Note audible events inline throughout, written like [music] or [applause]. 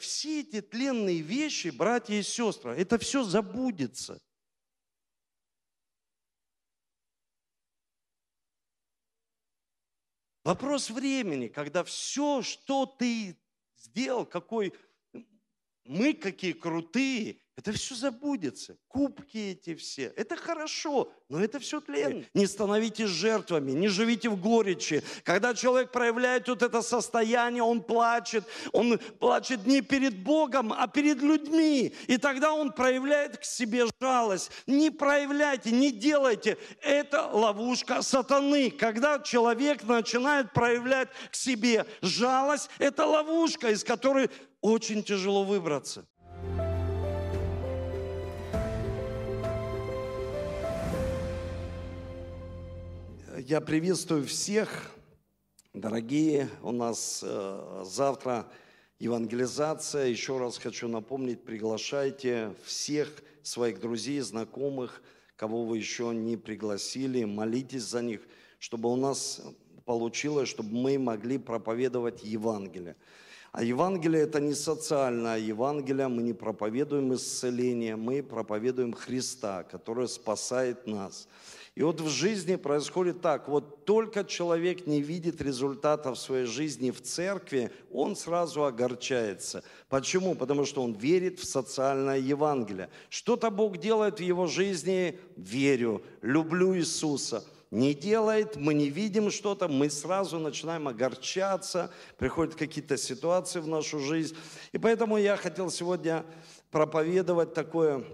все эти тленные вещи, братья и сестры, это все забудется. Вопрос времени, когда все, что ты сделал, какой мы какие крутые, это все забудется. Кубки эти все. Это хорошо, но это все тлен. Не становитесь жертвами, не живите в горечи. Когда человек проявляет вот это состояние, он плачет. Он плачет не перед Богом, а перед людьми. И тогда он проявляет к себе жалость. Не проявляйте, не делайте. Это ловушка сатаны. Когда человек начинает проявлять к себе жалость, это ловушка, из которой очень тяжело выбраться. Я приветствую всех, дорогие. У нас э, завтра евангелизация. Еще раз хочу напомнить, приглашайте всех своих друзей, знакомых, кого вы еще не пригласили. Молитесь за них, чтобы у нас получилось, чтобы мы могли проповедовать Евангелие. А Евангелие это не социальное Евангелие, мы не проповедуем исцеление, мы проповедуем Христа, который спасает нас. И вот в жизни происходит так, вот только человек не видит результатов своей жизни в церкви, он сразу огорчается. Почему? Потому что он верит в социальное Евангелие. Что-то Бог делает в его жизни, верю, люблю Иисуса – не делает, мы не видим что-то, мы сразу начинаем огорчаться, приходят какие-то ситуации в нашу жизнь. И поэтому я хотел сегодня проповедовать такое,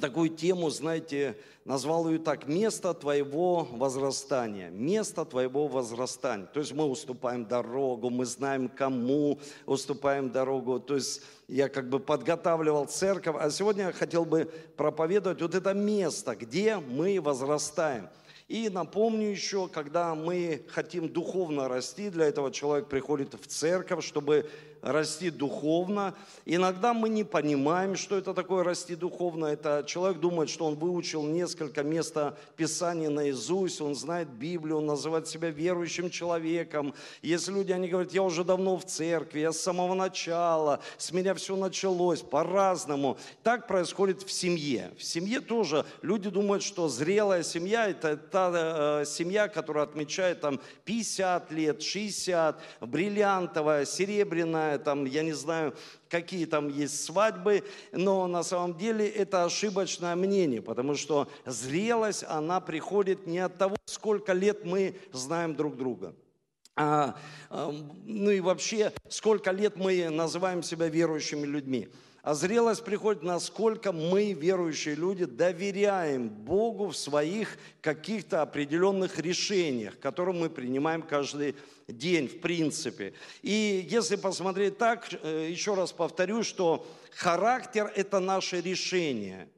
такую тему, знаете, назвал ее так, место твоего возрастания, место твоего возрастания. То есть мы уступаем дорогу, мы знаем, кому уступаем дорогу. То есть я как бы подготавливал церковь, а сегодня я хотел бы проповедовать вот это место, где мы возрастаем – и напомню еще, когда мы хотим духовно расти, для этого человек приходит в церковь, чтобы расти духовно. Иногда мы не понимаем, что это такое расти духовно. Это человек думает, что он выучил несколько мест Писания наизусть, он знает Библию, он называет себя верующим человеком. Есть люди, они говорят, я уже давно в церкви, я с самого начала, с меня все началось по-разному. Так происходит в семье. В семье тоже люди думают, что зрелая семья – это та э, семья, которая отмечает там 50 лет, 60, бриллиантовая, серебряная, знаю, там, я не знаю, какие там есть свадьбы, но на самом деле это ошибочное мнение, потому что зрелость, она приходит не от того, сколько лет мы знаем друг друга. А, а ну и вообще, сколько лет мы называем себя верующими людьми. А зрелость приходит, насколько мы, верующие люди, доверяем Богу в своих каких-то определенных решениях, которые мы принимаем каждый день, в принципе. И если посмотреть так, э, еще раз повторю, что характер – это наше решение,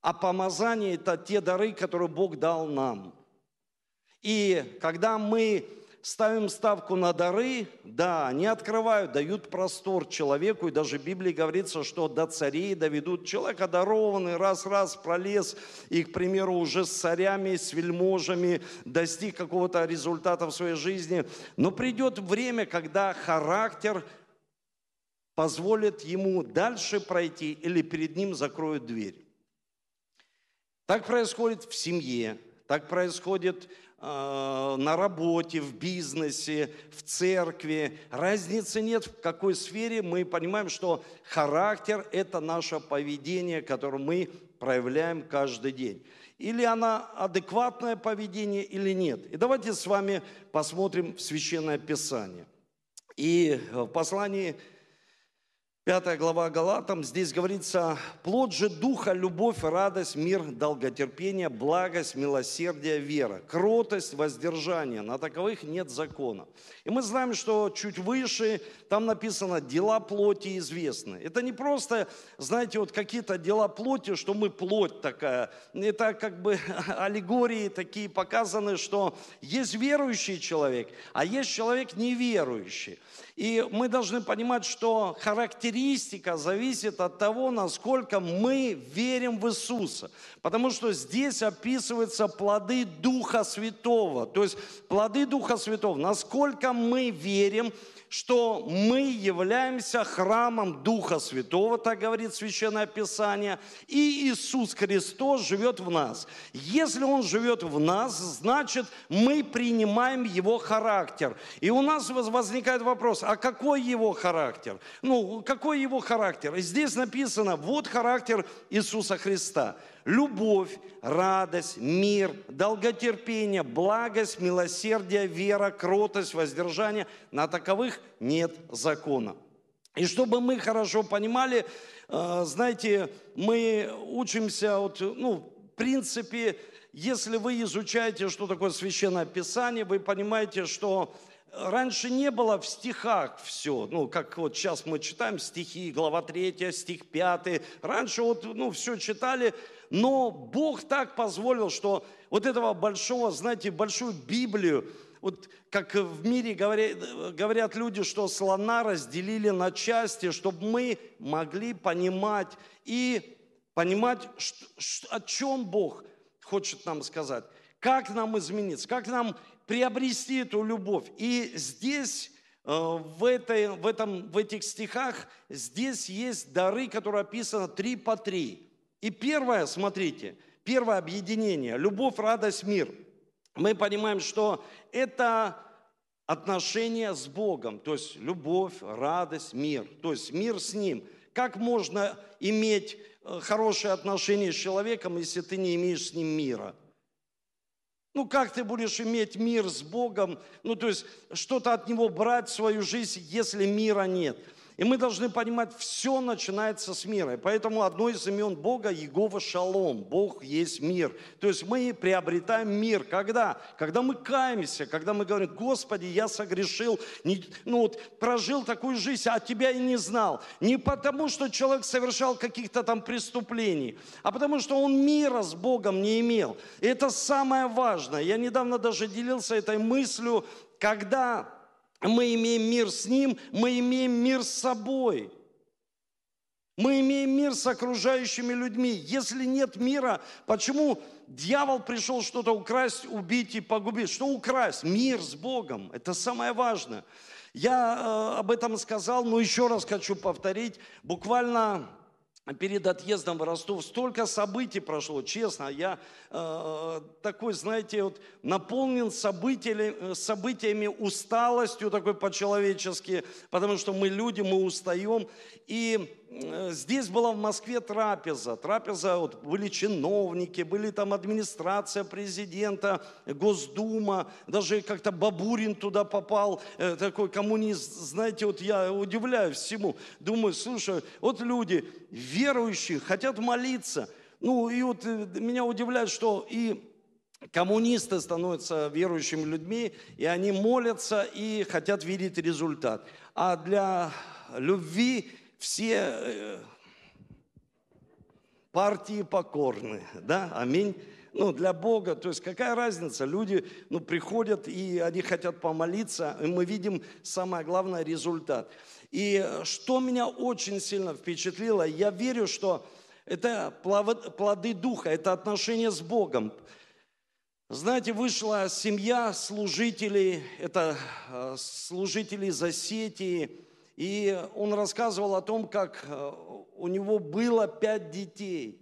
а помазание – это те дары, которые Бог дал нам. И когда мы ставим ставку на дары, да, они открывают, дают простор человеку, и даже в Библии говорится, что до царей доведут человек одарованный, раз-раз пролез, и, к примеру, уже с царями, с вельможами достиг какого-то результата в своей жизни. Но придет время, когда характер позволит ему дальше пройти или перед ним закроют дверь. Так происходит в семье, так происходит на работе, в бизнесе, в церкви. Разницы нет, в какой сфере. Мы понимаем, что характер – это наше поведение, которое мы проявляем каждый день. Или она адекватное поведение, или нет. И давайте с вами посмотрим в Священное Писание. И в послании Пятая глава Галатам, здесь говорится, плод же духа, любовь, радость, мир, долготерпение, благость, милосердие, вера, кротость, воздержание. На таковых нет закона. И мы знаем, что чуть выше там написано «дела плоти известны». Это не просто, знаете, вот какие-то дела плоти, что мы плоть такая. Это как бы [laughs] аллегории такие показаны, что есть верующий человек, а есть человек неверующий. И мы должны понимать, что характеристика зависит от того, насколько мы верим в Иисуса. Потому что здесь описываются плоды Духа Святого. То есть плоды Духа Святого. Насколько мы верим что мы являемся храмом Духа Святого, так говорит Священное Писание, и Иисус Христос живет в нас. Если Он живет в нас, значит, мы принимаем Его характер. И у нас возникает вопрос, а какой Его характер? Ну, какой Его характер? И здесь написано, вот характер Иисуса Христа – любовь, радость, мир, долготерпение, благость, милосердие, вера, кротость, воздержание. На таковых нет закона. И чтобы мы хорошо понимали, э, знаете, мы учимся, вот, ну, в принципе, если вы изучаете, что такое Священное Писание, вы понимаете, что раньше не было в стихах все, ну, как вот сейчас мы читаем стихи, глава 3, стих 5. Раньше вот, ну, все читали, но Бог так позволил, что вот этого большого, знаете, большую Библию, вот как в мире говорят, говорят люди, что слона разделили на части, чтобы мы могли понимать и понимать, что, что, о чем Бог хочет нам сказать, как нам измениться, как нам приобрести эту любовь. И здесь, э, в, этой, в, этом, в этих стихах, здесь есть дары, которые описаны три по три. И первое, смотрите, первое объединение, любовь, радость, мир. Мы понимаем, что это отношения с Богом, то есть любовь, радость, мир, то есть мир с Ним. Как можно иметь э, хорошие отношения с человеком, если ты не имеешь с ним мира? Ну, как ты будешь иметь мир с Богом, ну, то есть что-то от Него брать в свою жизнь, если мира нет? И мы должны понимать, все начинается с мира. И поэтому одно из имен Бога – Егова Шалом. Бог есть мир. То есть мы приобретаем мир. Когда? Когда мы каемся, когда мы говорим, Господи, я согрешил, не, ну вот прожил такую жизнь, а тебя и не знал. Не потому, что человек совершал каких-то там преступлений, а потому, что он мира с Богом не имел. И это самое важное. Я недавно даже делился этой мыслью, когда мы имеем мир с Ним, мы имеем мир с собой. Мы имеем мир с окружающими людьми. Если нет мира, почему дьявол пришел что-то украсть, убить и погубить? Что украсть? Мир с Богом. Это самое важное. Я э, об этом сказал, но еще раз хочу повторить. Буквально перед отъездом в Ростов столько событий прошло, честно, я э, такой, знаете, вот наполнен событиями, событиями, усталостью такой по-человечески, потому что мы люди, мы устаем. И Э, здесь была в Москве трапеза. Трапеза, вот, были чиновники, были там администрация президента, Госдума, даже как-то Бабурин туда попал, э, такой коммунист. Знаете, вот я удивляюсь всему. Думаю, слушай, вот люди верующие, хотят молиться. Ну, и вот э, меня удивляет, что и коммунисты становятся верующими людьми, и они молятся и хотят видеть результат. А для любви все э, партии покорны, да, аминь. Ну, для Бога, то есть какая разница, люди, ну, приходят и они хотят помолиться, и мы видим самое главное результат. И что меня очень сильно впечатлило, я верю, что это плоды Духа, это отношение с Богом. Знаете, вышла семья служителей, это э, служители Засетии, и он рассказывал о том, как э, у него было пять детей.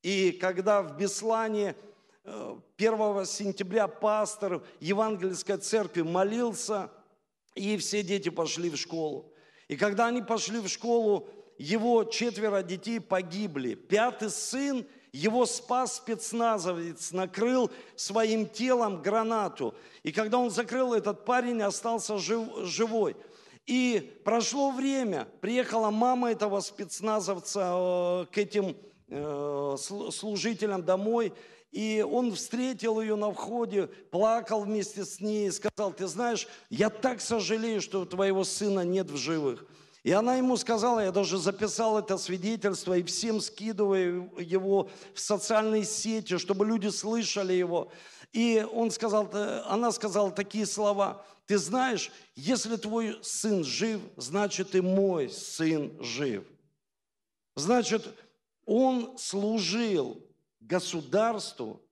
И когда в Беслане 1 э, сентября пастор Евангельской церкви молился, и все дети пошли в школу. И когда они пошли в школу, его четверо детей погибли. Пятый сын его спас спецназовец, накрыл своим телом гранату. И когда он закрыл, этот парень остался жив, живой – и прошло время, приехала мама этого спецназовца э, к этим э, служителям домой, и он встретил ее на входе, плакал вместе с ней, сказал, ты знаешь, я так сожалею, что твоего сына нет в живых. И она ему сказала, я даже записал это свидетельство и всем скидываю его в социальные сети, чтобы люди слышали его. И он сказал, она сказала такие слова, ты знаешь, если твой сын жив, значит и мой сын жив. Значит, он служил государству.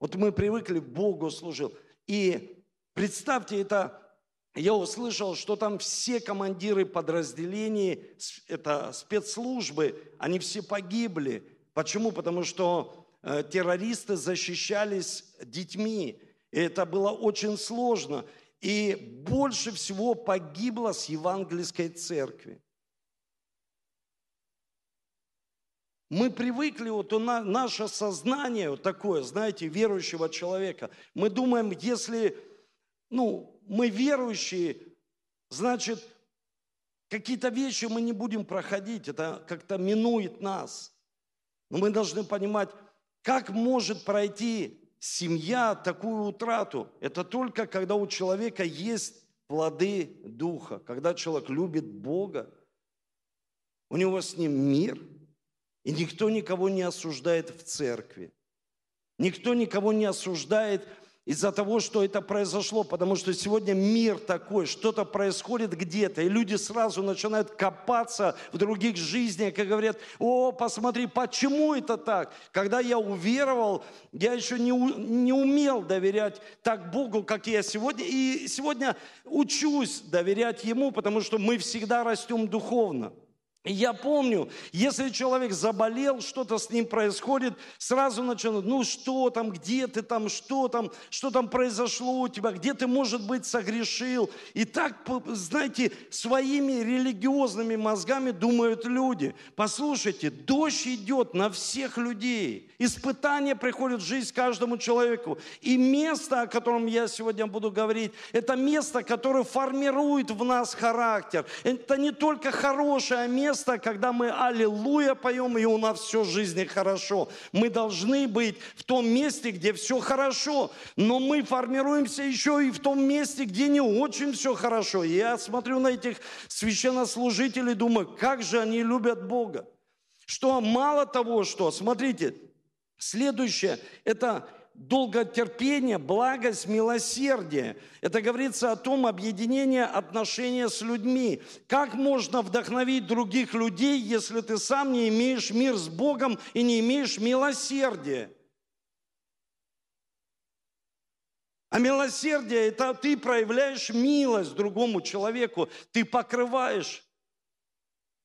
Вот мы привыкли, Богу служил. И представьте, это я услышал, что там все командиры подразделений, это спецслужбы, они все погибли. Почему? Потому что э, террористы защищались детьми. Это было очень сложно. И больше всего погибло с евангельской церкви. Мы привыкли, вот у на, наше сознание вот такое, знаете, верующего человека. Мы думаем, если ну, мы верующие, значит, какие-то вещи мы не будем проходить, это как-то минует нас. Но мы должны понимать, как может пройти семья такую утрату. Это только когда у человека есть плоды Духа, когда человек любит Бога, у него с ним мир – и никто никого не осуждает в церкви. Никто никого не осуждает из-за того, что это произошло, потому что сегодня мир такой, что-то происходит где-то, и люди сразу начинают копаться в других жизнях и говорят, о, посмотри, почему это так? Когда я уверовал, я еще не, не умел доверять так Богу, как я сегодня, и сегодня учусь доверять Ему, потому что мы всегда растем духовно. Я помню, если человек заболел, что-то с ним происходит, сразу начинают, ну что там, где ты там, что там, что там произошло у тебя, где ты, может быть, согрешил. И так, знаете, своими религиозными мозгами думают люди. Послушайте, дождь идет на всех людей. Испытания приходят в жизнь каждому человеку. И место, о котором я сегодня буду говорить, это место, которое формирует в нас характер. Это не только хорошее место, место, когда мы аллилуйя поем, и у нас все в жизни хорошо. Мы должны быть в том месте, где все хорошо, но мы формируемся еще и в том месте, где не очень все хорошо. Я смотрю на этих священнослужителей, думаю, как же они любят Бога. Что мало того, что, смотрите, следующее, это долготерпение, благость, милосердие. Это говорится о том объединении отношения с людьми. Как можно вдохновить других людей, если ты сам не имеешь мир с Богом и не имеешь милосердия? А милосердие – это ты проявляешь милость другому человеку, ты покрываешь.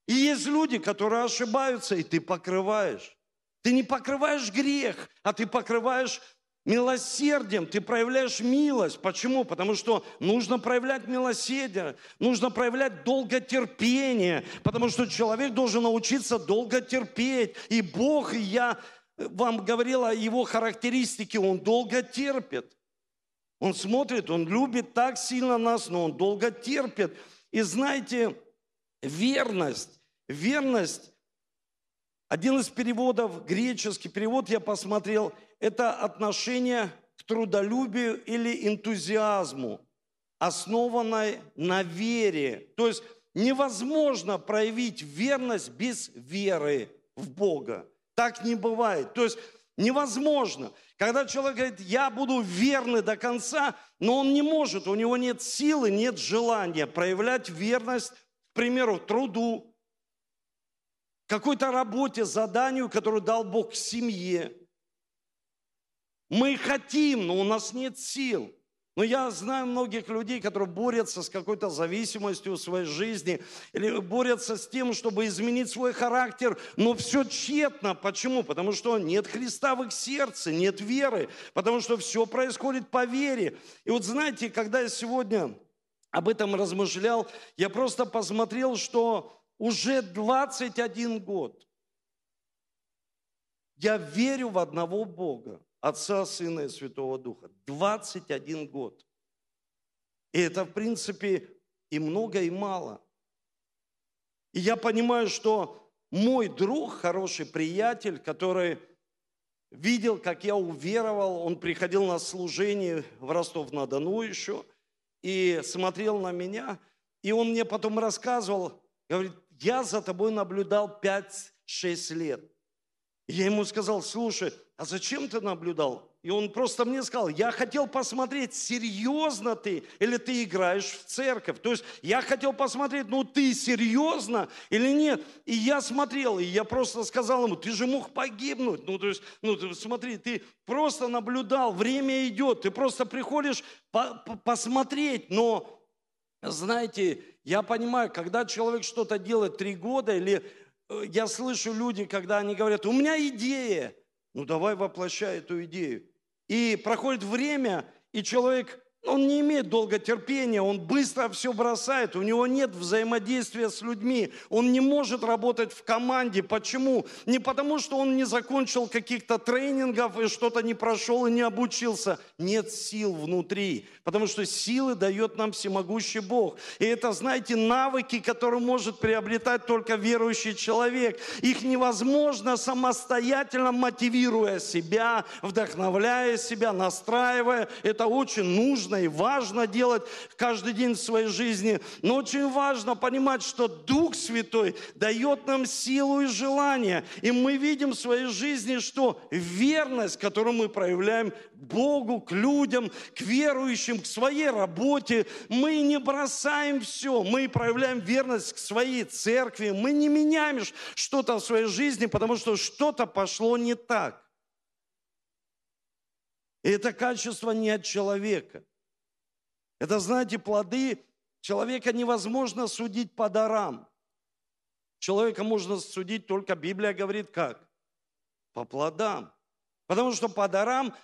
И есть люди, которые ошибаются, и ты покрываешь. Ты не покрываешь грех, а ты покрываешь Милосердием ты проявляешь милость. Почему? Потому что нужно проявлять милосердие, нужно проявлять долготерпение, потому что человек должен научиться долго терпеть. И Бог, я вам говорил о его характеристике, он долго терпит. Он смотрит, он любит так сильно нас, но он долго терпит. И знаете, верность, верность, один из переводов, греческий перевод я посмотрел – это отношение к трудолюбию или энтузиазму, основанной на вере. То есть невозможно проявить верность без веры в Бога. Так не бывает. То есть невозможно. Когда человек говорит, я буду верный до конца, но он не может, у него нет силы, нет желания проявлять верность, к примеру, труду, какой-то работе, заданию, которую дал Бог семье. Мы хотим, но у нас нет сил. Но я знаю многих людей, которые борются с какой-то зависимостью в своей жизни или борются с тем, чтобы изменить свой характер, но все тщетно. Почему? Потому что нет Христа в их сердце, нет веры, потому что все происходит по вере. И вот знаете, когда я сегодня об этом размышлял, я просто посмотрел, что уже 21 год я верю в одного Бога. Отца, Сына и Святого Духа. 21 год. И это, в принципе, и много, и мало. И я понимаю, что мой друг, хороший приятель, который видел, как я уверовал, он приходил на служение в Ростов-на-Дону еще, и смотрел на меня, и он мне потом рассказывал, говорит, я за тобой наблюдал 5-6 лет. И я ему сказал, слушай, а зачем ты наблюдал? И он просто мне сказал, я хотел посмотреть, серьезно ты или ты играешь в церковь. То есть я хотел посмотреть, ну ты серьезно или нет. И я смотрел, и я просто сказал ему, ты же мог погибнуть. Ну то есть, ну ты, смотри, ты просто наблюдал, время идет, ты просто приходишь по -по посмотреть, но знаете, я понимаю, когда человек что-то делает три года, или э, я слышу люди, когда они говорят, у меня идея, ну давай воплощай эту идею. И проходит время, и человек он не имеет долготерпения, он быстро все бросает, у него нет взаимодействия с людьми, он не может работать в команде. Почему? Не потому, что он не закончил каких-то тренингов и что-то не прошел и не обучился. Нет сил внутри, потому что силы дает нам всемогущий Бог. И это, знаете, навыки, которые может приобретать только верующий человек. Их невозможно самостоятельно мотивируя себя, вдохновляя себя, настраивая. Это очень нужно нужно и важно делать каждый день в своей жизни. Но очень важно понимать, что Дух Святой дает нам силу и желание. И мы видим в своей жизни, что верность, которую мы проявляем Богу, к людям, к верующим, к своей работе, мы не бросаем все. Мы проявляем верность к своей церкви. Мы не меняем что-то в своей жизни, потому что что-то пошло не так. И это качество не от человека. Это, знаете, плоды человека невозможно судить по дарам. Человека можно судить только, Библия говорит, как? По плодам. Потому что по дарам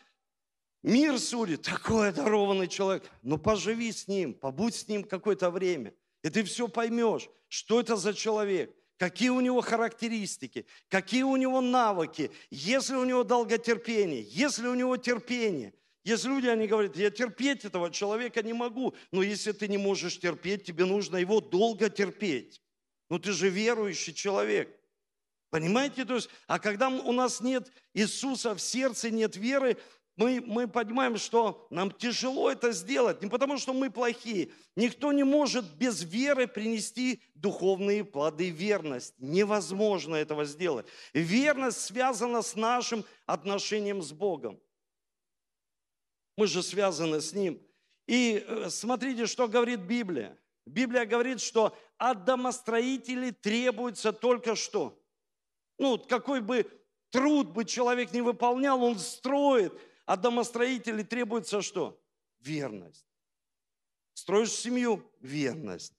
мир судит, такой дарованный человек. Но поживи с ним, побудь с ним какое-то время. И ты все поймешь, что это за человек, какие у него характеристики, какие у него навыки, если у него долготерпение, если у него терпение – есть люди, они говорят, я терпеть этого человека не могу. Но если ты не можешь терпеть, тебе нужно его долго терпеть. Но ты же верующий человек. Понимаете? То есть, а когда у нас нет Иисуса в сердце, нет веры, мы, мы понимаем, что нам тяжело это сделать. Не потому, что мы плохие. Никто не может без веры принести духовные плоды верность. Невозможно этого сделать. Верность связана с нашим отношением с Богом. Мы же связаны с Ним. И э, смотрите, что говорит Библия. Библия говорит, что от домостроителей требуется только что. Ну, какой бы труд бы человек не выполнял, он строит. От домостроителей требуется что? Верность. Строишь семью – верность.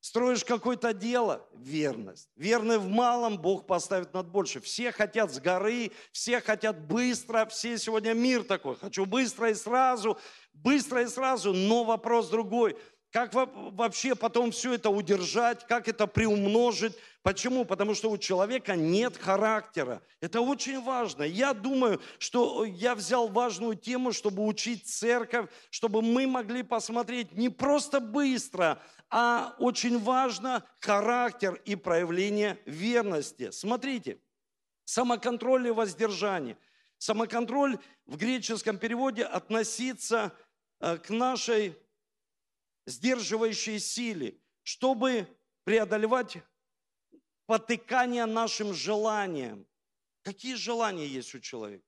Строишь какое-то дело – верность. Верный в малом Бог поставит над больше. Все хотят с горы, все хотят быстро, все сегодня мир такой. Хочу быстро и сразу, быстро и сразу, но вопрос другой – как вообще потом все это удержать, как это приумножить? Почему? Потому что у человека нет характера. Это очень важно. Я думаю, что я взял важную тему, чтобы учить церковь, чтобы мы могли посмотреть не просто быстро, а очень важно характер и проявление верности. Смотрите, самоконтроль и воздержание. Самоконтроль в греческом переводе относится э, к нашей сдерживающей силе, чтобы преодолевать потыкание нашим желаниям. Какие желания есть у человека?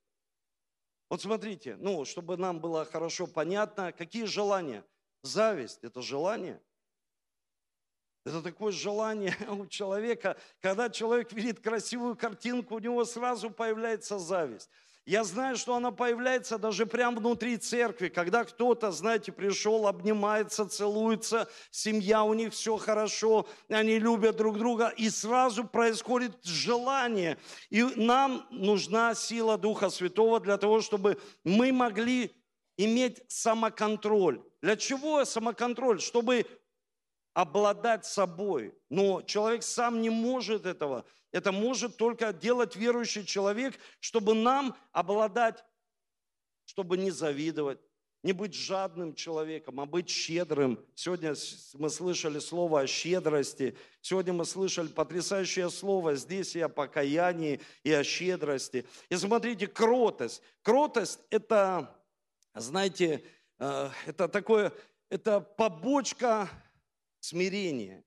Вот смотрите, ну, чтобы нам было хорошо понятно, какие желания? Зависть – это желание. Это такое желание [laughs] у человека, когда человек видит красивую картинку, у него сразу появляется зависть. Я знаю, что она появляется даже прямо внутри церкви, когда кто-то, знаете, пришел, обнимается, целуется, семья у них все хорошо, они любят друг друга, и сразу происходит желание. И нам нужна сила Духа Святого для того, чтобы мы могли иметь самоконтроль. Для чего самоконтроль? Чтобы обладать собой. Но человек сам не может этого. Это может только делать верующий человек, чтобы нам обладать, чтобы не завидовать, не быть жадным человеком, а быть щедрым. Сегодня мы слышали слово о щедрости. Сегодня мы слышали потрясающее слово здесь и о покаянии, и о щедрости. И смотрите, кротость. Кротость – это, знаете, э, это такое, это побочка смирения.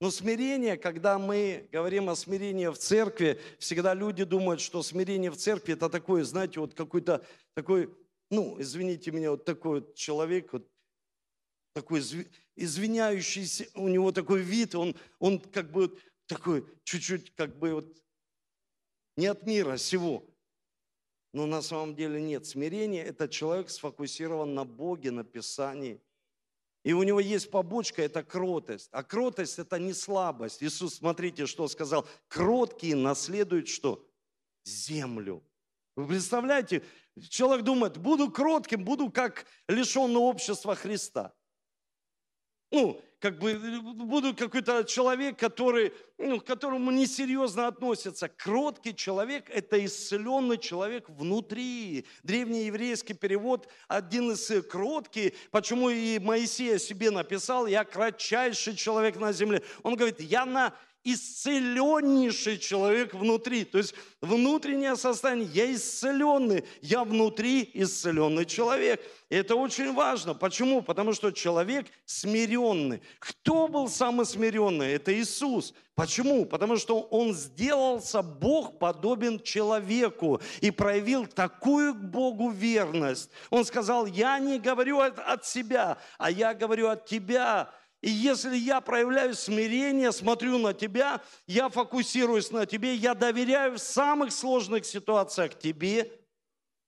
Но смирение, когда мы говорим о смирении в церкви, всегда люди думают, что смирение в церкви это такое, знаете, вот какой-то такой, ну, извините меня, вот такой вот человек, вот такой извиняющийся, у него такой вид, он, он как бы такой чуть-чуть как бы вот не от мира сего. Но на самом деле нет. Смирение – это человек сфокусирован на Боге, на Писании. И у него есть побочка, это кротость. А кротость – это не слабость. Иисус, смотрите, что сказал. Кроткие наследуют что? Землю. Вы представляете, человек думает, буду кротким, буду как лишенный общества Христа. Ну, как бы буду какой-то человек, который, ну, к которому несерьезно относятся. Кроткий человек – это исцеленный человек внутри. Древний еврейский перевод, один из э, кроткий, почему и Моисей себе написал, я кратчайший человек на земле. Он говорит, я на исцеленнейший человек внутри. То есть внутреннее состояние, я исцеленный, я внутри исцеленный человек. И это очень важно. Почему? Потому что человек смиренный. Кто был самый смиренный? Это Иисус. Почему? Потому что Он сделался Бог подобен человеку и проявил такую к Богу верность. Он сказал, я не говорю от, от себя, а я говорю от тебя. И если я проявляю смирение, смотрю на тебя, я фокусируюсь на тебе, я доверяю в самых сложных ситуациях тебе,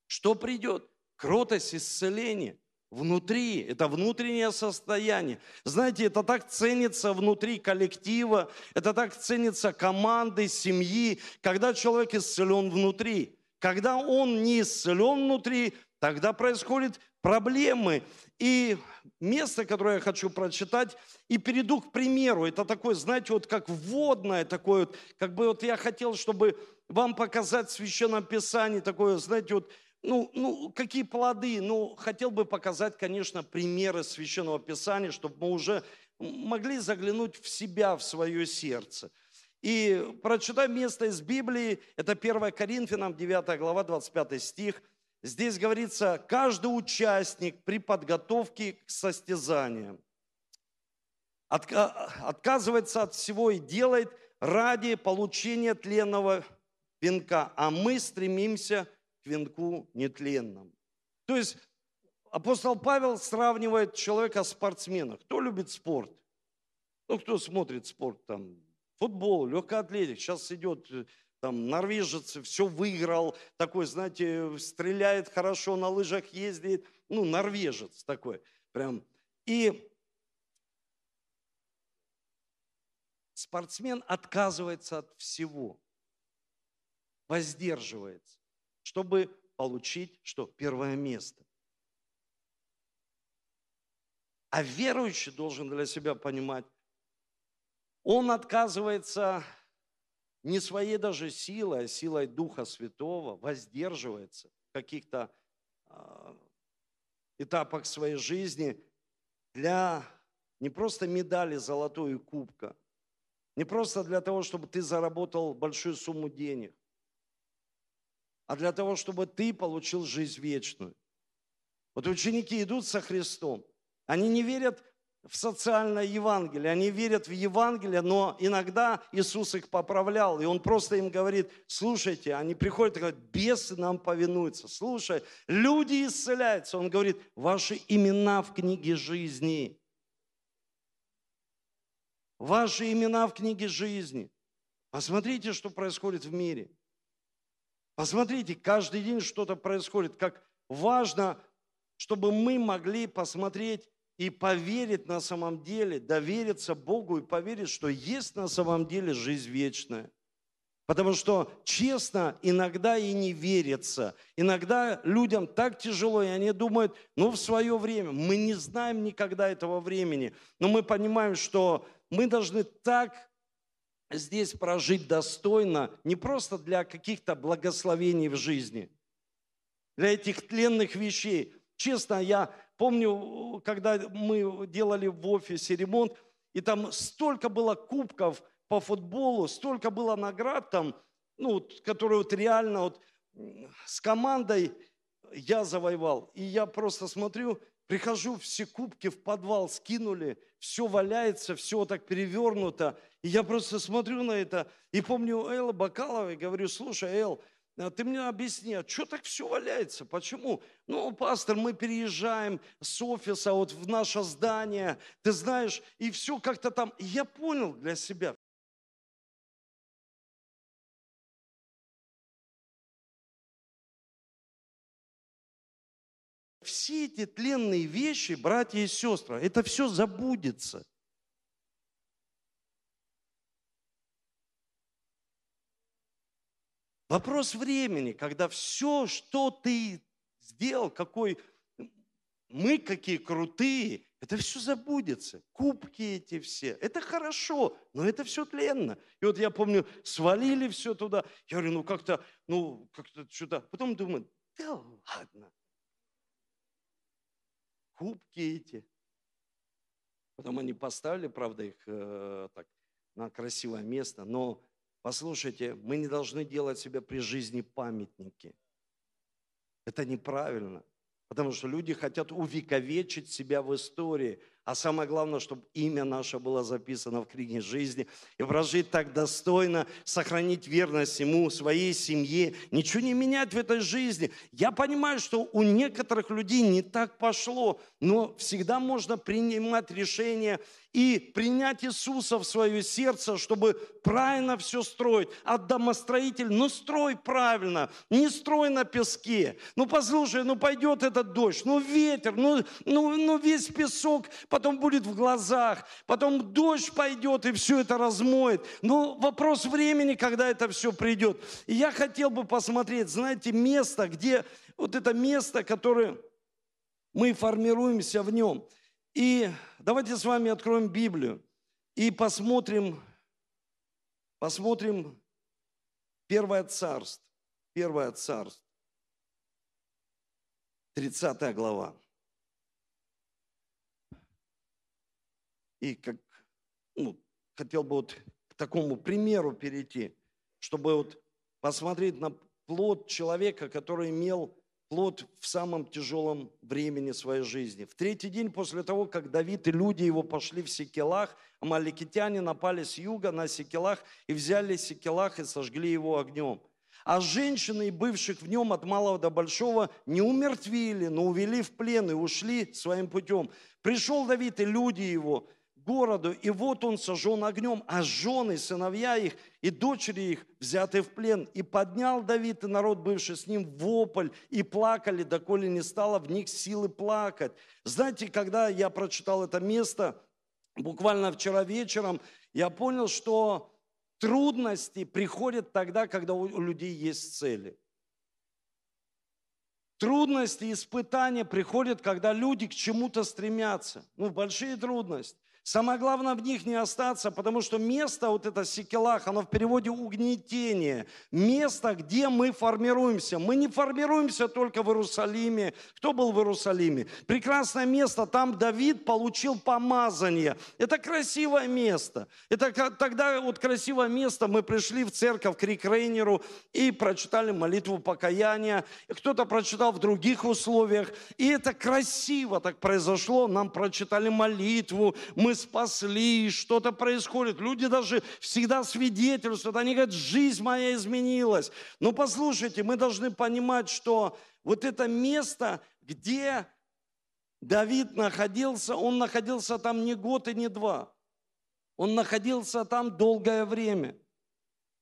что придет? Кротость, исцеление. Внутри, это внутреннее состояние. Знаете, это так ценится внутри коллектива, это так ценится команды, семьи, когда человек исцелен внутри. Когда он не исцелен внутри, тогда происходят проблемы. И место, которое я хочу прочитать, и перейду к примеру. Это такое, знаете, вот как вводное такое, вот, как бы вот я хотел, чтобы вам показать в Священном Писании такое, знаете, вот, ну, ну, какие плоды? Ну, хотел бы показать, конечно, примеры Священного Писания, чтобы мы уже могли заглянуть в себя, в свое сердце. И прочитаем место из Библии, это 1 Коринфянам, 9 глава, 25 стих – Здесь говорится, каждый участник при подготовке к состязаниям отказывается от всего и делает ради получения тленного венка, а мы стремимся к венку нетленному. То есть апостол Павел сравнивает человека с спортсменом. Кто любит спорт? Ну, кто смотрит спорт там? Футбол, легкая атлетика. Сейчас идет там норвежец все выиграл, такой, знаете, стреляет хорошо, на лыжах ездит, ну, норвежец такой прям. И спортсмен отказывается от всего, воздерживается, чтобы получить что? Первое место. А верующий должен для себя понимать, он отказывается не своей даже силой, а силой Духа Святого воздерживается в каких-то э, этапах своей жизни для не просто медали золотой и кубка, не просто для того, чтобы ты заработал большую сумму денег, а для того, чтобы ты получил жизнь вечную. Вот ученики идут со Христом, они не верят в социальное Евангелие. Они верят в Евангелие, но иногда Иисус их поправлял, и Он просто им говорит, слушайте, они приходят и говорят, бесы нам повинуются. Слушай, люди исцеляются. Он говорит, ваши имена в книге жизни. Ваши имена в книге жизни. Посмотрите, что происходит в мире. Посмотрите, каждый день что-то происходит. Как важно, чтобы мы могли посмотреть и поверить на самом деле, довериться Богу и поверить, что есть на самом деле жизнь вечная. Потому что честно иногда и не верится. Иногда людям так тяжело, и они думают, ну в свое время. Мы не знаем никогда этого времени. Но мы понимаем, что мы должны так здесь прожить достойно, не просто для каких-то благословений в жизни, для этих тленных вещей. Честно, я Помню, когда мы делали в офисе ремонт, и там столько было кубков по футболу, столько было наград там, ну, которые вот реально вот с командой я завоевал. И я просто смотрю, Прихожу, все кубки в подвал скинули, все валяется, все так перевернуто. И я просто смотрю на это и помню Элла Бакалова и говорю, слушай, Эл, ты мне объясни, а что так все валяется? Почему? Ну, пастор, мы переезжаем с офиса вот в наше здание, ты знаешь, и все как-то там. Я понял для себя, все эти тленные вещи, братья и сестры, это все забудется. Вопрос времени, когда все, что ты сделал, какой мы какие крутые, это все забудется. Кубки эти все. Это хорошо, но это все тленно. И вот я помню, свалили все туда. Я говорю, ну как-то, ну как-то что-то. Потом думаю, да ладно кубки эти. Потом они поставили, правда, их э, так на красивое место. Но послушайте, мы не должны делать себе при жизни памятники. Это неправильно. Потому что люди хотят увековечить себя в истории. А самое главное, чтобы имя наше было записано в книге жизни. И прожить так достойно, сохранить верность ему, своей семье. Ничего не менять в этой жизни. Я понимаю, что у некоторых людей не так пошло. Но всегда можно принимать решение и принять Иисуса в свое сердце, чтобы правильно все строить. А домостроитель, ну строй правильно, не строй на песке. Ну послушай, ну пойдет этот дождь, ну ветер, ну, ну, ну весь песок потом будет в глазах, потом дождь пойдет и все это размоет. Ну вопрос времени, когда это все придет. И я хотел бы посмотреть, знаете, место, где вот это место, которое мы формируемся в нем. И давайте с вами откроем Библию и посмотрим, посмотрим Первое царство. Первое царство. 30 глава. И как, ну, хотел бы вот к такому примеру перейти, чтобы вот посмотреть на плод человека, который имел плод в самом тяжелом времени своей жизни. В третий день после того, как Давид и люди его пошли в Секелах, амаликитяне напали с юга на Секелах и взяли Секелах и сожгли его огнем. А женщины, бывших в нем от малого до большого, не умертвили, но увели в плен и ушли своим путем. Пришел Давид и люди его – городу, и вот он сожжен огнем, а жены, сыновья их и дочери их взяты в плен. И поднял Давид и народ, бывший с ним, вопль, и плакали, доколе не стало в них силы плакать. Знаете, когда я прочитал это место, буквально вчера вечером, я понял, что трудности приходят тогда, когда у людей есть цели. Трудности, испытания приходят, когда люди к чему-то стремятся. Ну, большие трудности. Самое главное в них не остаться, потому что место, вот это секелах, оно в переводе угнетение. Место, где мы формируемся. Мы не формируемся только в Иерусалиме. Кто был в Иерусалиме? Прекрасное место, там Давид получил помазание. Это красивое место. Это тогда вот красивое место, мы пришли в церковь к Рикрейнеру и прочитали молитву покаяния. Кто-то прочитал в других условиях. И это красиво так произошло. Нам прочитали молитву, мы спасли, что-то происходит. Люди даже всегда свидетельствуют, они говорят, жизнь моя изменилась. Но послушайте, мы должны понимать, что вот это место, где Давид находился, он находился там не год и не два. Он находился там долгое время.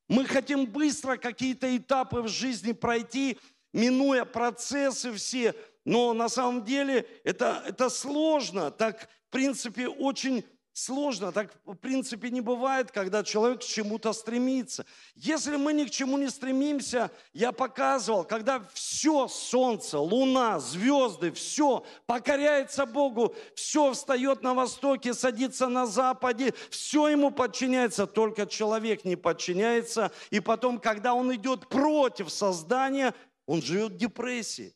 Мы хотим быстро какие-то этапы в жизни пройти, минуя процессы все, но на самом деле это, это сложно. Так, в принципе, очень сложно. Так, в принципе, не бывает, когда человек к чему-то стремится. Если мы ни к чему не стремимся, я показывал, когда все, солнце, луна, звезды, все покоряется Богу, все встает на востоке, садится на западе, все ему подчиняется, только человек не подчиняется. И потом, когда он идет против создания, он живет в депрессии.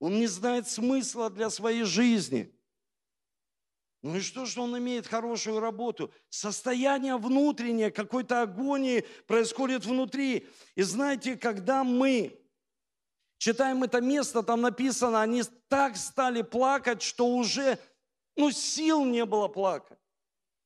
Он не знает смысла для своей жизни. Ну и что, что он имеет хорошую работу? Состояние внутреннее, какой-то агонии происходит внутри. И знаете, когда мы читаем это место, там написано, они так стали плакать, что уже, ну, сил не было плакать.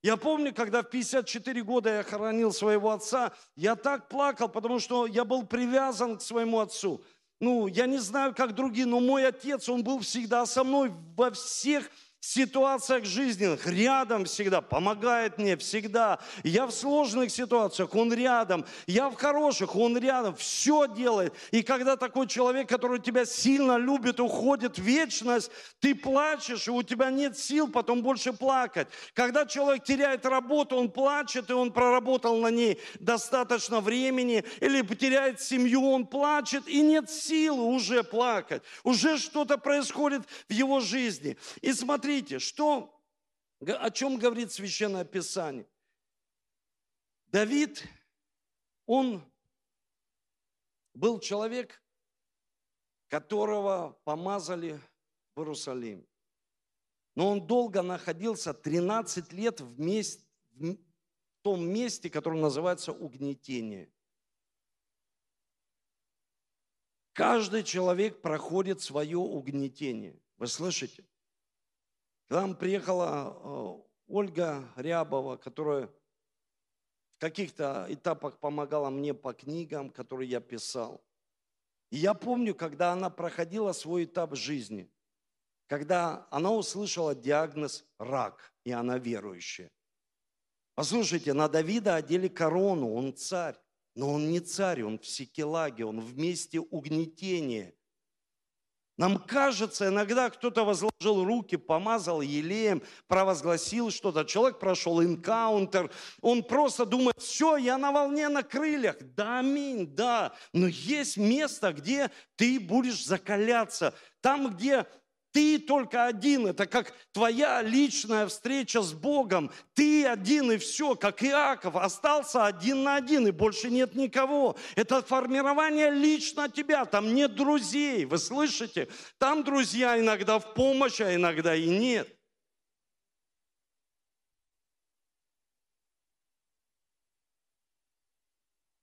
Я помню, когда в 54 года я хоронил своего отца, я так плакал, потому что я был привязан к своему отцу. Ну, я не знаю, как другие, но мой отец, он был всегда со мной во всех ситуациях жизненных, рядом всегда, помогает мне всегда. Я в сложных ситуациях, он рядом. Я в хороших, он рядом. Все делает. И когда такой человек, который тебя сильно любит, уходит в вечность, ты плачешь, и у тебя нет сил потом больше плакать. Когда человек теряет работу, он плачет, и он проработал на ней достаточно времени, или потеряет семью, он плачет, и нет сил уже плакать. Уже что-то происходит в его жизни. И смотри, смотрите, что, о чем говорит Священное Писание. Давид, он был человек, которого помазали в Иерусалим. Но он долго находился, 13 лет в, в том месте, которое называется угнетение. Каждый человек проходит свое угнетение. Вы слышите? К нам приехала э, Ольга Рябова, которая в каких-то этапах помогала мне по книгам, которые я писал. И я помню, когда она проходила свой этап жизни, когда она услышала диагноз рак, и она верующая. Послушайте, на Давида одели корону, он царь. Но он не царь, он в Секелаге, он в месте угнетения. Нам кажется, иногда кто-то возложил руки, помазал елеем, провозгласил что-то. Человек прошел инкаунтер, он просто думает, все, я на волне на крыльях. Да, аминь, да. Но есть место, где ты будешь закаляться. Там, где ты только один, это как твоя личная встреча с Богом. Ты один и все, как Иаков, остался один на один, и больше нет никого. Это формирование лично тебя, там нет друзей, вы слышите? Там друзья иногда в помощь, а иногда и нет.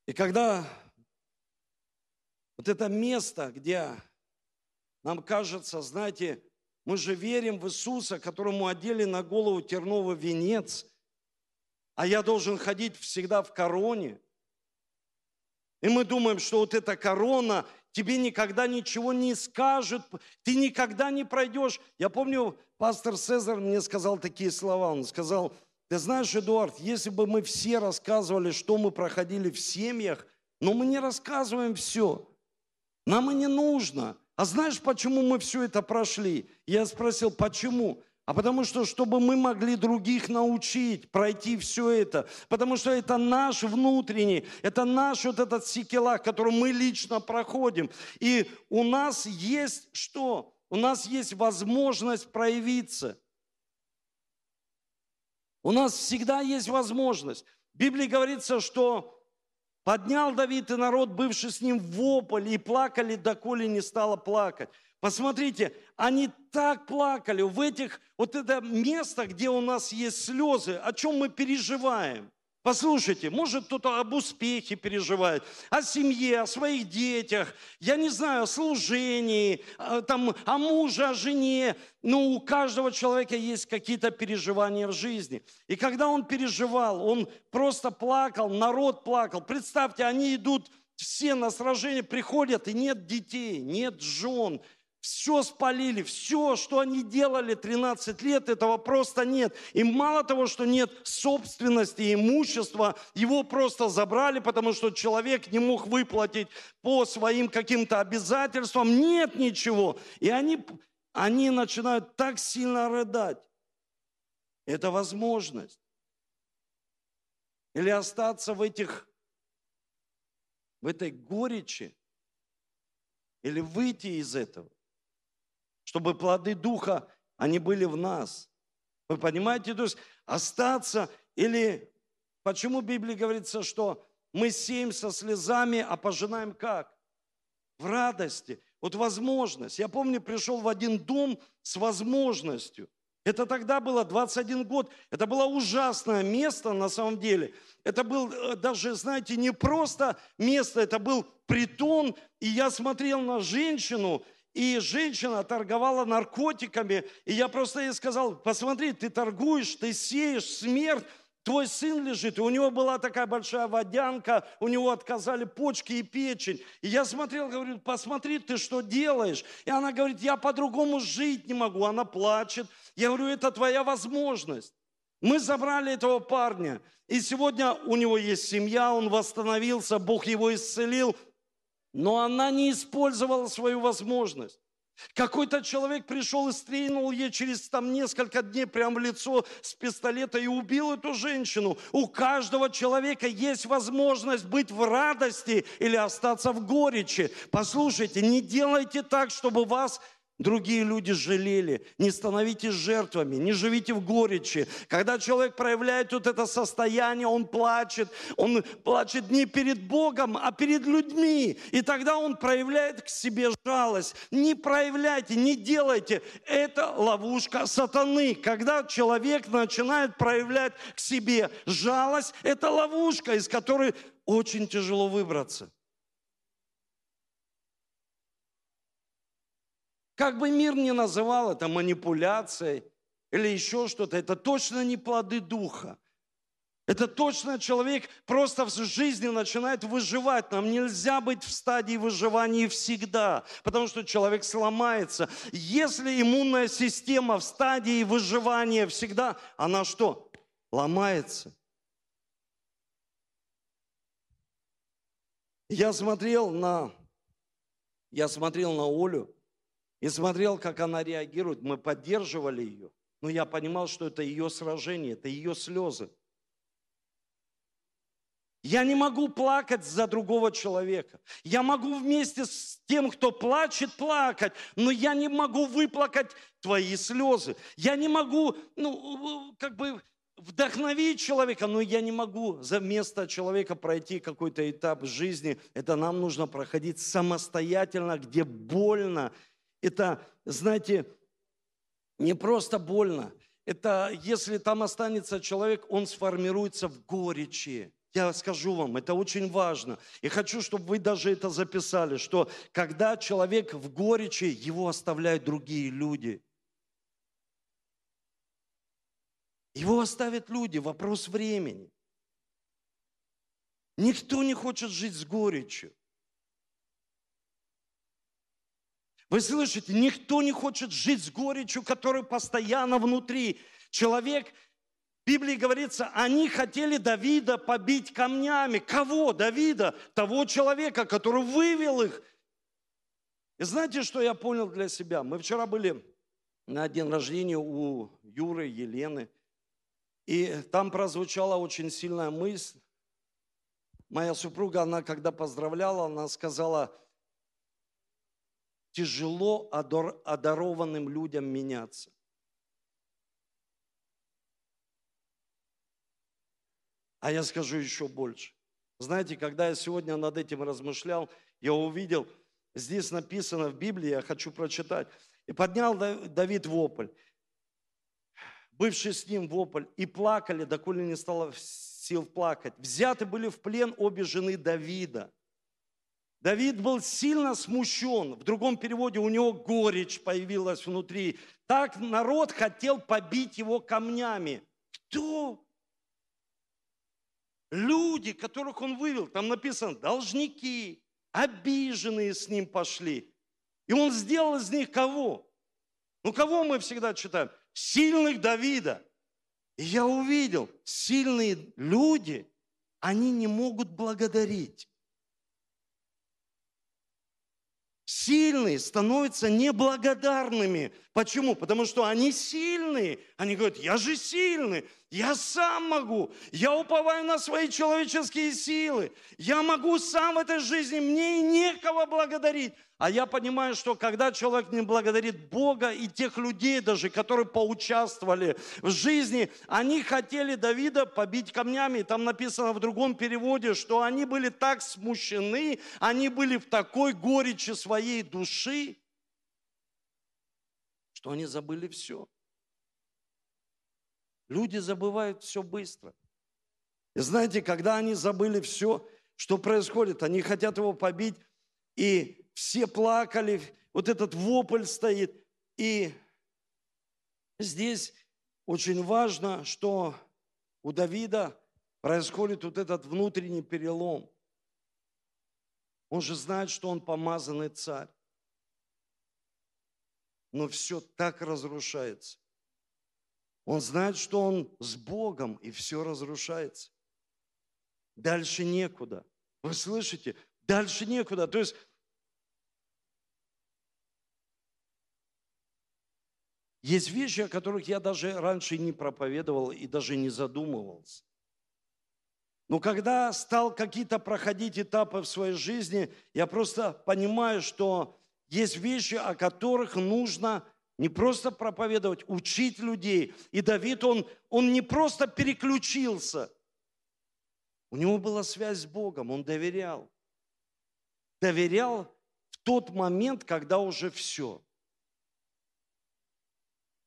И когда вот это место, где нам кажется, знаете, мы же верим в Иисуса, которому одели на голову терновый венец, а я должен ходить всегда в короне. И мы думаем, что вот эта корона тебе никогда ничего не скажет, ты никогда не пройдешь. Я помню, пастор Цезарь мне сказал такие слова. Он сказал, ты знаешь, Эдуард, если бы мы все рассказывали, что мы проходили в семьях, но мы не рассказываем все. Нам и не нужно. А знаешь, почему мы все это прошли? Я спросил, почему? А потому что, чтобы мы могли других научить пройти все это. Потому что это наш внутренний, это наш вот этот секелах, который мы лично проходим. И у нас есть что? У нас есть возможность проявиться. У нас всегда есть возможность. В Библии говорится, что Поднял Давид и народ, бывший с ним, вопль, и плакали, доколе не стало плакать. Посмотрите, они так плакали в этих, вот это место, где у нас есть слезы, о чем мы переживаем – Послушайте, может кто-то об успехе переживает, о семье, о своих детях, я не знаю, о служении, а, там, о муже, о жене. Но у каждого человека есть какие-то переживания в жизни. И когда он переживал, он просто плакал, народ плакал. Представьте, они идут все на сражение, приходят, и нет детей, нет жен, все спалили, все, что они делали 13 лет, этого просто нет. И мало того, что нет собственности, имущества, его просто забрали, потому что человек не мог выплатить по своим каким-то обязательствам. Нет ничего. И они, они начинают так сильно рыдать. Это возможность. Или остаться в этих, в этой горечи, или выйти из этого чтобы плоды Духа, они были в нас. Вы понимаете? То есть остаться или... Почему в Библии говорится, что мы сеем со слезами, а пожинаем как? В радости. Вот возможность. Я помню, пришел в один дом с возможностью. Это тогда было 21 год. Это было ужасное место на самом деле. Это был э, даже, знаете, не просто место, это был притон. И я смотрел на женщину, и женщина торговала наркотиками. И я просто ей сказал, посмотри, ты торгуешь, ты сеешь смерть, Твой сын лежит, и у него была такая большая водянка, у него отказали почки и печень. И я смотрел, говорю, посмотри, ты что делаешь? И она говорит, я по-другому жить не могу. Она плачет. Я говорю, это твоя возможность. Мы забрали этого парня, и сегодня у него есть семья, он восстановился, Бог его исцелил, но она не использовала свою возможность. Какой-то человек пришел и стрельнул ей через там несколько дней прямо в лицо с пистолета и убил эту женщину. У каждого человека есть возможность быть в радости или остаться в горечи. Послушайте, не делайте так, чтобы вас другие люди жалели. Не становитесь жертвами, не живите в горечи. Когда человек проявляет вот это состояние, он плачет. Он плачет не перед Богом, а перед людьми. И тогда он проявляет к себе жалость. Не проявляйте, не делайте. Это ловушка сатаны. Когда человек начинает проявлять к себе жалость, это ловушка, из которой очень тяжело выбраться. Как бы мир ни называл это манипуляцией или еще что-то, это точно не плоды духа. Это точно человек просто в жизни начинает выживать. Нам нельзя быть в стадии выживания всегда, потому что человек сломается. Если иммунная система в стадии выживания всегда, она что? Ломается. Я смотрел на, я смотрел на Олю, и смотрел, как она реагирует. Мы поддерживали ее. Но я понимал, что это ее сражение, это ее слезы. Я не могу плакать за другого человека. Я могу вместе с тем, кто плачет, плакать, но я не могу выплакать твои слезы. Я не могу, ну, как бы вдохновить человека, но я не могу за место человека пройти какой-то этап жизни. Это нам нужно проходить самостоятельно, где больно, это, знаете, не просто больно. Это если там останется человек, он сформируется в горечи. Я скажу вам, это очень важно. И хочу, чтобы вы даже это записали, что когда человек в горечи, его оставляют другие люди. Его оставят люди, вопрос времени. Никто не хочет жить с горечью. Вы слышите, никто не хочет жить с горечью, которая постоянно внутри. Человек, в Библии говорится, они хотели Давида побить камнями. Кого? Давида, того человека, который вывел их. И знаете, что я понял для себя? Мы вчера были на день рождения у Юры, Елены, и там прозвучала очень сильная мысль. Моя супруга, она когда поздравляла, она сказала, тяжело одарованным людям меняться. А я скажу еще больше. Знаете, когда я сегодня над этим размышлял, я увидел, здесь написано в Библии, я хочу прочитать. И поднял Давид вопль, бывший с ним вопль, и плакали, доколе не стало сил плакать. Взяты были в плен обе жены Давида – Давид был сильно смущен. В другом переводе у него горечь появилась внутри. Так народ хотел побить его камнями. Кто? Люди, которых он вывел. Там написано, должники, обиженные с ним пошли. И он сделал из них кого? Ну, кого мы всегда читаем? Сильных Давида. И я увидел, сильные люди, они не могут благодарить. Сильные становятся неблагодарными. Почему? Потому что они сильные. Они говорят, я же сильный, я сам могу, я уповаю на свои человеческие силы, я могу сам в этой жизни, мне и некого благодарить. А я понимаю, что когда человек не благодарит Бога и тех людей даже, которые поучаствовали в жизни, они хотели Давида побить камнями. Там написано в другом переводе, что они были так смущены, они были в такой горечи своей души, что они забыли все. Люди забывают все быстро. И знаете, когда они забыли все, что происходит, они хотят его побить, и все плакали, вот этот вопль стоит. И здесь очень важно, что у Давида происходит вот этот внутренний перелом. Он же знает, что он помазанный царь. Но все так разрушается. Он знает, что он с Богом, и все разрушается. Дальше некуда. Вы слышите? Дальше некуда. То есть Есть вещи, о которых я даже раньше не проповедовал и даже не задумывался. Но когда стал какие-то проходить этапы в своей жизни, я просто понимаю, что есть вещи, о которых нужно не просто проповедовать, учить людей. И Давид, он, он не просто переключился. У него была связь с Богом, он доверял. Доверял в тот момент, когда уже все –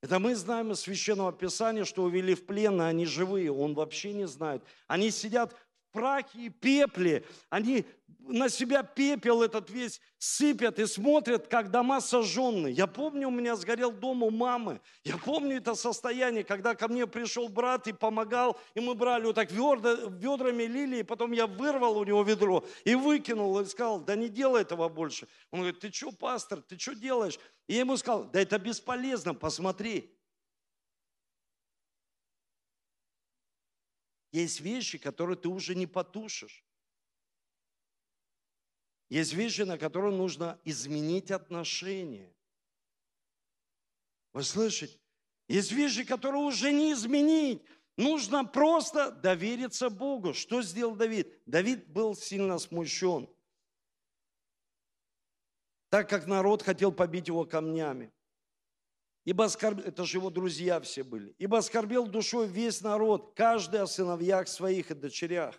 это мы знаем из Священного Писания, что увели в плен, а они живые. Он вообще не знает. Они сидят прахе и пепле. Они на себя пепел этот весь сыпят и смотрят, как дома сожженные. Я помню, у меня сгорел дом у мамы. Я помню это состояние, когда ко мне пришел брат и помогал, и мы брали вот так ведра, ведрами лили, и потом я вырвал у него ведро и выкинул, и сказал, да не делай этого больше. Он говорит, ты что, пастор, ты что делаешь? И я ему сказал, да это бесполезно, посмотри. Есть вещи, которые ты уже не потушишь. Есть вещи, на которые нужно изменить отношения. Вы слышите? Есть вещи, которые уже не изменить. Нужно просто довериться Богу. Что сделал Давид? Давид был сильно смущен, так как народ хотел побить его камнями. Ибо оскорбил, это же его друзья все были. Ибо оскорбил душой весь народ, каждый о сыновьях своих и дочерях.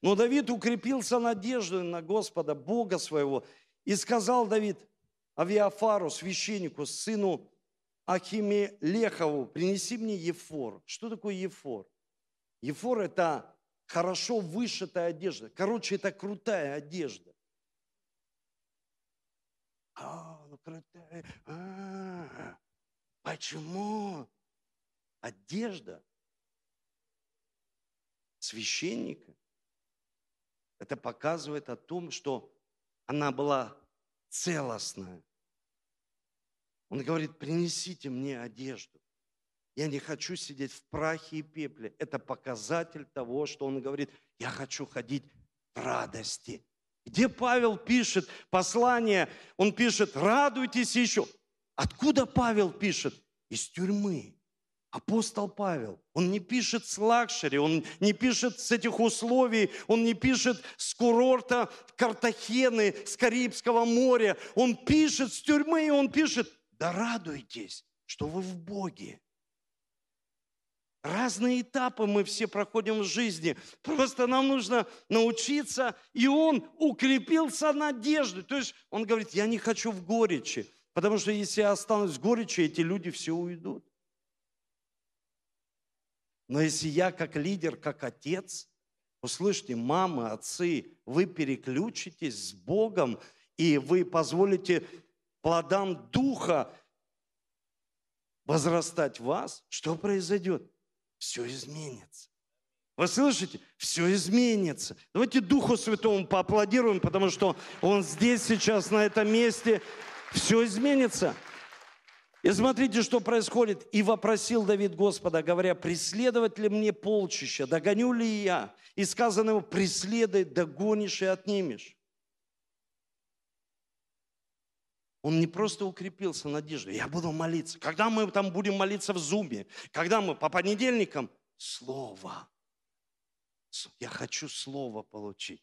Но Давид укрепился надеждой на Господа, Бога своего, и сказал Давид Авиафару, священнику, сыну Ахиме Лехову, принеси мне ефор. Что такое ефор? Ефор – это хорошо вышитая одежда. Короче, это крутая одежда. А, ну крутая. А, почему? Одежда священника это показывает о том, что она была целостная. Он говорит, принесите мне одежду. Я не хочу сидеть в прахе и пепле. Это показатель того, что он говорит, я хочу ходить в радости. Где Павел пишет послание, он пишет, радуйтесь еще. Откуда Павел пишет? Из тюрьмы. Апостол Павел, он не пишет с luxury, он не пишет с этих условий, он не пишет с курорта Картахены, с Карибского моря. Он пишет с тюрьмы, и он пишет, да радуйтесь, что вы в Боге. Разные этапы мы все проходим в жизни. Просто нам нужно научиться, и он укрепился надеждой. То есть он говорит, я не хочу в горечи, потому что если я останусь в горечи, эти люди все уйдут. Но если я как лидер, как отец, услышьте, мамы, отцы, вы переключитесь с Богом, и вы позволите плодам Духа возрастать в вас, что произойдет? Все изменится. Вы слышите? Все изменится. Давайте Духу Святому поаплодируем, потому что Он здесь сейчас, на этом месте. Все изменится. И смотрите, что происходит. И вопросил Давид Господа, говоря, преследовать ли мне полчища, догоню ли я? И сказано ему, преследуй, догонишь и отнимешь. Он не просто укрепился надеждой. Я буду молиться. Когда мы там будем молиться в Зуме? Когда мы по понедельникам? Слово. Я хочу слово получить.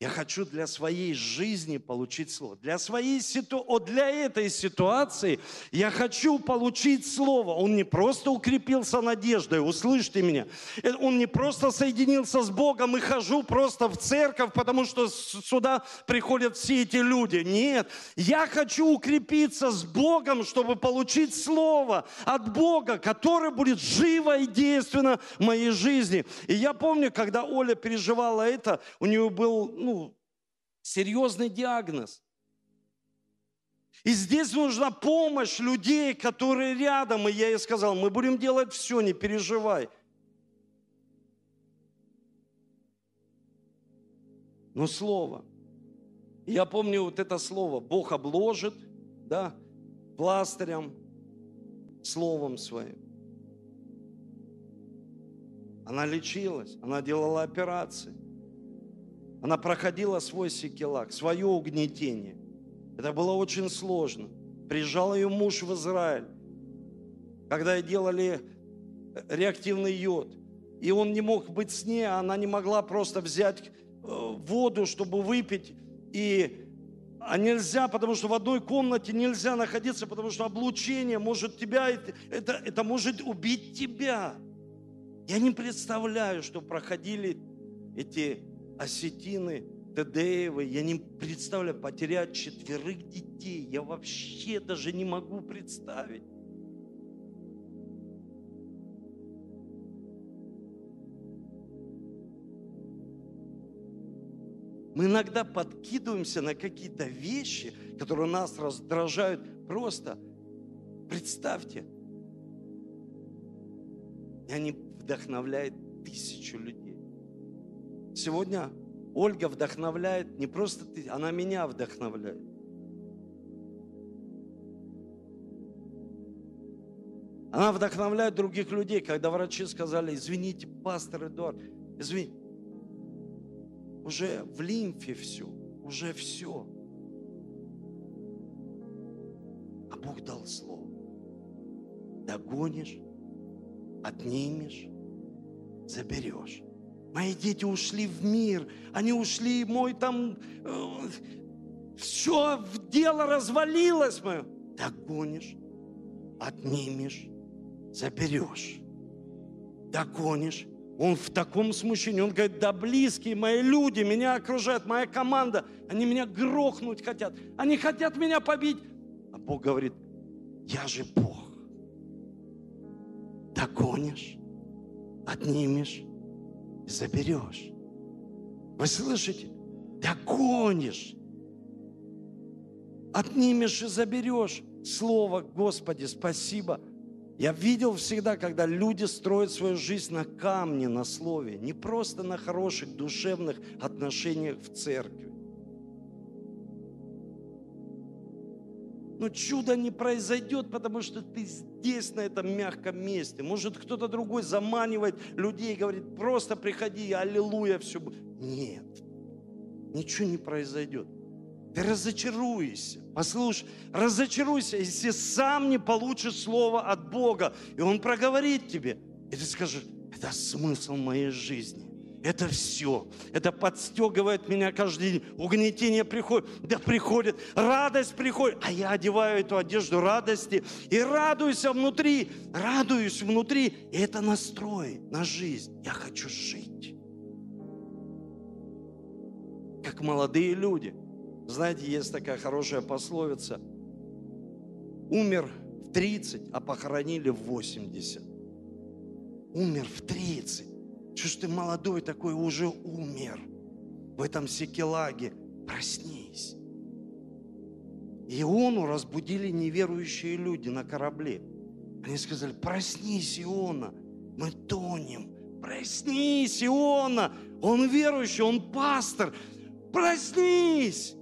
Я хочу для своей жизни получить слово. Для, своей ситу... О, для этой ситуации я хочу получить слово. Он не просто укрепился надеждой, услышьте меня. Э, он не просто соединился с Богом и хожу просто в церковь, потому что сюда приходят все эти люди. Нет, я хочу укрепиться с Богом, чтобы получить слово от Бога, которое будет живо и действенно в моей жизни. И я помню, когда Оля переживала это, у нее был ну, серьезный диагноз. И здесь нужна помощь людей, которые рядом. И я ей сказал, мы будем делать все, не переживай. Но слово. Я помню вот это слово. Бог обложит, да, пластырем, словом своим. Она лечилась, она делала операции. Она проходила свой секелак, свое угнетение. Это было очень сложно. Приезжал ее муж в Израиль, когда делали э, реактивный йод. И он не мог быть с ней, а она не могла просто взять э, воду, чтобы выпить. И а нельзя, потому что в одной комнате нельзя находиться, потому что облучение может тебя, это, это может убить тебя. Я не представляю, что проходили эти осетины, Тедеевы, я не представляю, потерять четверых детей, я вообще даже не могу представить. Мы иногда подкидываемся на какие-то вещи, которые нас раздражают. Просто представьте, они вдохновляют тысячу людей. Сегодня Ольга вдохновляет не просто ты, она меня вдохновляет. Она вдохновляет других людей, когда врачи сказали, извините, пастор Эдуард, извините, уже в лимфе все, уже все. А Бог дал слово. Догонишь, отнимешь, заберешь. Мои дети ушли в мир, они ушли, мой там, э, все, дело развалилось мое. Догонишь, отнимешь, заберешь. Догонишь. Он в таком смущении. Он говорит, да близкие мои люди меня окружают, моя команда, они меня грохнуть хотят. Они хотят меня побить. А Бог говорит, я же Бог. Догонишь, отнимешь, заберешь. Вы слышите? Догонишь. Отнимешь и заберешь. Слово, Господи, спасибо. Я видел всегда, когда люди строят свою жизнь на камне, на слове, не просто на хороших душевных отношениях в церкви. Но чудо не произойдет, потому что ты здесь, на этом мягком месте. Может, кто-то другой заманивает людей, говорит, просто приходи, аллилуйя, все будет. Нет, ничего не произойдет. Ты разочаруешься. Послушай, разочаруйся, если сам не получишь слово от Бога, и Он проговорит тебе. И ты скажешь, это смысл моей жизни. Это все. Это подстегивает меня каждый день. Угнетение приходит. Да приходит. Радость приходит. А я одеваю эту одежду радости и радуюсь внутри. Радуюсь внутри. И это настрой на жизнь. Я хочу жить. Как молодые люди. Знаете, есть такая хорошая пословица. Умер в 30, а похоронили в 80. Умер в 30 что ж ты молодой такой уже умер в этом секелаге? Проснись. Иону разбудили неверующие люди на корабле. Они сказали, проснись, Иона, мы тонем. Проснись, Иона, он верующий, он пастор. Проснись,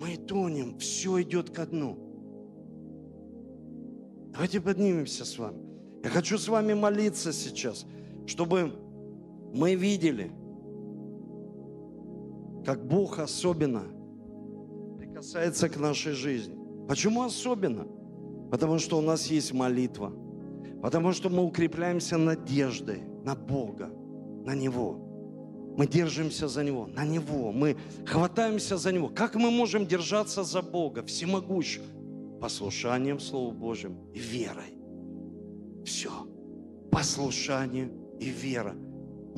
мы тонем, все идет ко дну. Давайте поднимемся с вами. Я хочу с вами молиться сейчас, чтобы мы видели, как Бог особенно прикасается к нашей жизни. Почему особенно? Потому что у нас есть молитва. Потому что мы укрепляемся надеждой на Бога, на Него. Мы держимся за Него, на Него. Мы хватаемся за Него. Как мы можем держаться за Бога, всемогущего? Послушанием Слову Божьему и верой. Все. Послушание и вера.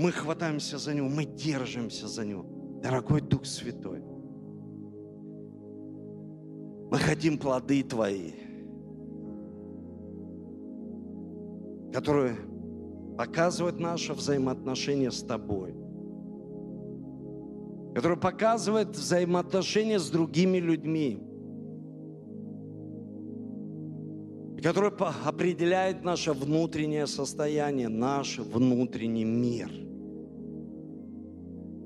Мы хватаемся за Него, мы держимся за Него. Дорогой Дух Святой, мы хотим плоды Твои, которые показывают наше взаимоотношение с Тобой, которые показывают взаимоотношения с другими людьми, который определяет наше внутреннее состояние, наш внутренний мир.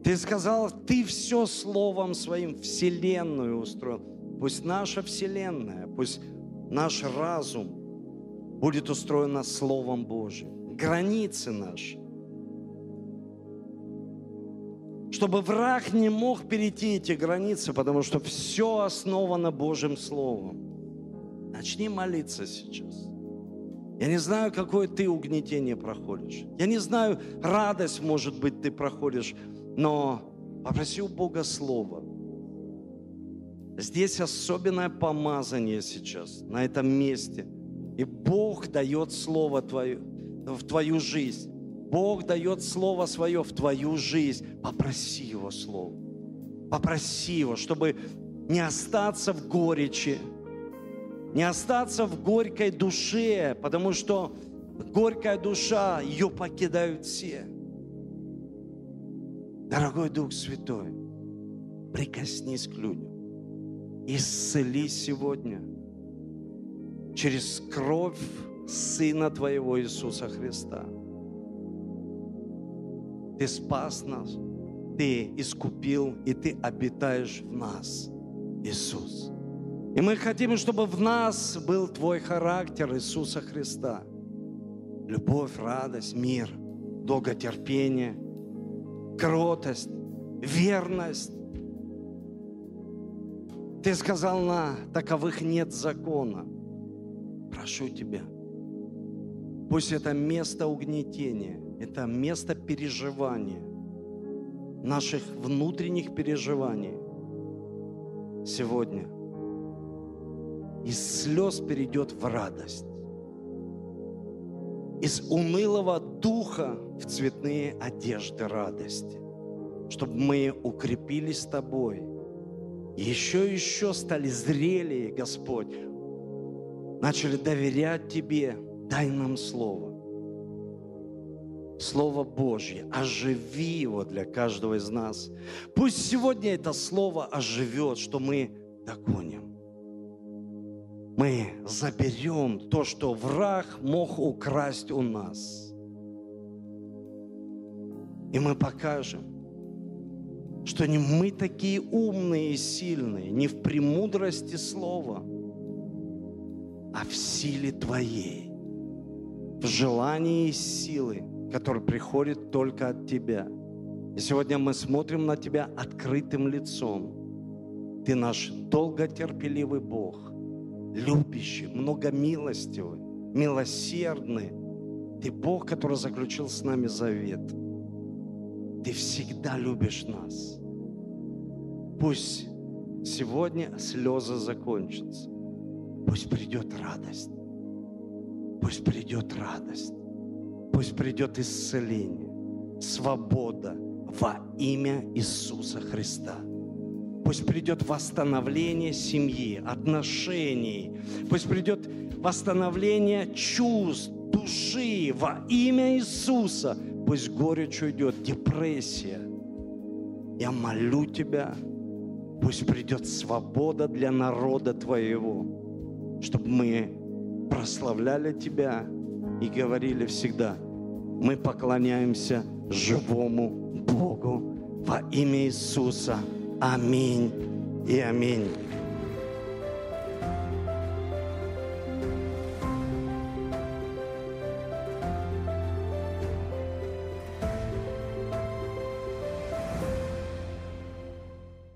Ты сказал, ты все словом своим вселенную устроил. Пусть наша вселенная, пусть наш разум будет устроена Словом Божьим. Границы наши. Чтобы враг не мог перейти эти границы, потому что все основано Божьим Словом. Начни молиться сейчас. Я не знаю, какое ты угнетение проходишь. Я не знаю, радость, может быть, ты проходишь, но попроси у Бога Слово. Здесь особенное помазание сейчас, на этом месте. И Бог дает Слово твое, в твою жизнь. Бог дает Слово Свое в твою жизнь. Попроси Его Слово. Попроси Его, чтобы не остаться в горечи, не остаться в горькой душе, потому что горькая душа, ее покидают все. Дорогой Дух Святой, прикоснись к людям. Исцели сегодня через кровь Сына Твоего Иисуса Христа. Ты спас нас, Ты искупил, и Ты обитаешь в нас, Иисус. И мы хотим, чтобы в нас был Твой характер Иисуса Христа. Любовь, радость, мир, долготерпение, кротость, верность. Ты сказал, на таковых нет закона. Прошу Тебя, пусть это место угнетения, это место переживания, наших внутренних переживаний сегодня – из слез перейдет в радость. Из унылого духа в цветные одежды радости. Чтобы мы укрепились с Тобой. Еще и еще стали зрелее, Господь. Начали доверять Тебе. Дай нам Слово. Слово Божье, оживи его для каждого из нас. Пусть сегодня это Слово оживет, что мы догоним мы заберем то, что враг мог украсть у нас. И мы покажем, что не мы такие умные и сильные, не в премудрости слова, а в силе Твоей, в желании и силы, которые приходят только от Тебя. И сегодня мы смотрим на Тебя открытым лицом. Ты наш долготерпеливый Бог – любящий, многомилостивый, милосердный. Ты Бог, который заключил с нами завет. Ты всегда любишь нас. Пусть сегодня слезы закончатся. Пусть придет радость. Пусть придет радость. Пусть придет исцеление, свобода во имя Иисуса Христа. Пусть придет восстановление семьи, отношений. Пусть придет восстановление чувств, души во имя Иисуса. Пусть горечь уйдет, депрессия. Я молю Тебя, пусть придет свобода для народа Твоего, чтобы мы прославляли Тебя и говорили всегда, мы поклоняемся живому Богу во имя Иисуса. Аминь и аминь.